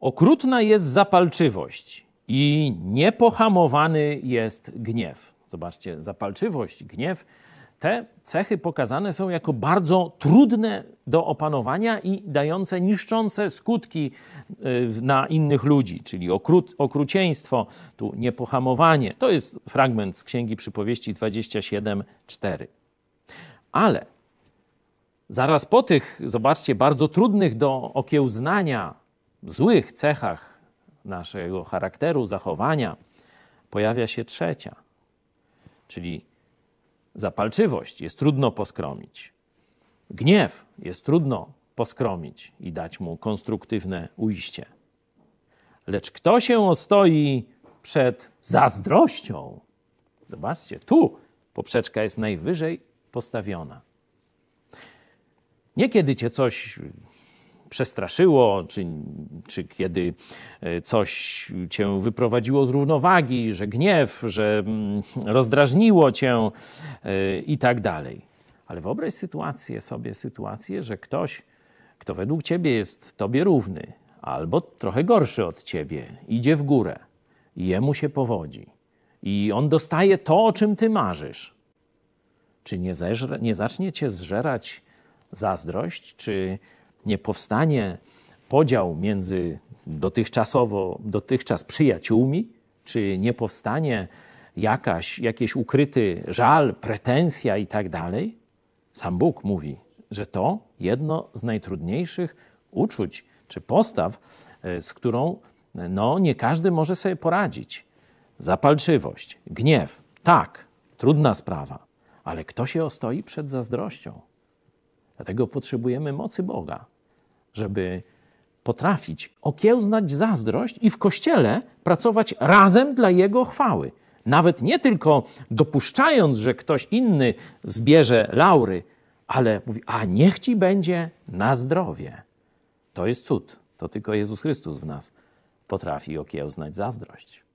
Okrutna jest zapalczywość i niepohamowany jest gniew. Zobaczcie, zapalczywość, gniew, te cechy pokazane są jako bardzo trudne do opanowania i dające niszczące skutki y, na innych ludzi, czyli okrut, okrucieństwo, tu niepohamowanie. To jest fragment z Księgi Przypowieści 27:4. Ale zaraz po tych, zobaczcie, bardzo trudnych do okiełznania złych cechach naszego charakteru, zachowania, pojawia się trzecia, czyli zapalczywość jest trudno poskromić. Gniew jest trudno poskromić i dać mu konstruktywne ujście. Lecz kto się ostoi przed zazdrością? Zobaczcie, tu poprzeczka jest najwyżej postawiona. Niekiedy cię coś przestraszyło, czy, czy kiedy e, coś cię wyprowadziło z równowagi, że gniew, że mm, rozdrażniło cię e, i tak dalej. Ale wyobraź sytuację sobie, sytuację, że ktoś, kto według ciebie jest tobie równy, albo trochę gorszy od ciebie, idzie w górę i jemu się powodzi. I on dostaje to, o czym ty marzysz. Czy nie, zeżre, nie zacznie cię zżerać zazdrość? Czy nie powstanie podział między dotychczasowo, dotychczas przyjaciółmi, czy nie powstanie jakaś, jakiś ukryty żal, pretensja i tak dalej? Sam Bóg mówi, że to jedno z najtrudniejszych uczuć czy postaw, e, z którą no, nie każdy może sobie poradzić. Zapalczywość, gniew, tak, trudna sprawa, ale kto się ostoi przed zazdrością? Dlatego potrzebujemy mocy Boga, żeby potrafić okiełznać zazdrość i w kościele pracować razem dla Jego chwały. Nawet nie tylko dopuszczając, że ktoś inny zbierze laury, ale mówi, a niech ci będzie na zdrowie. To jest cud. To tylko Jezus Chrystus w nas potrafi okiełznać zazdrość.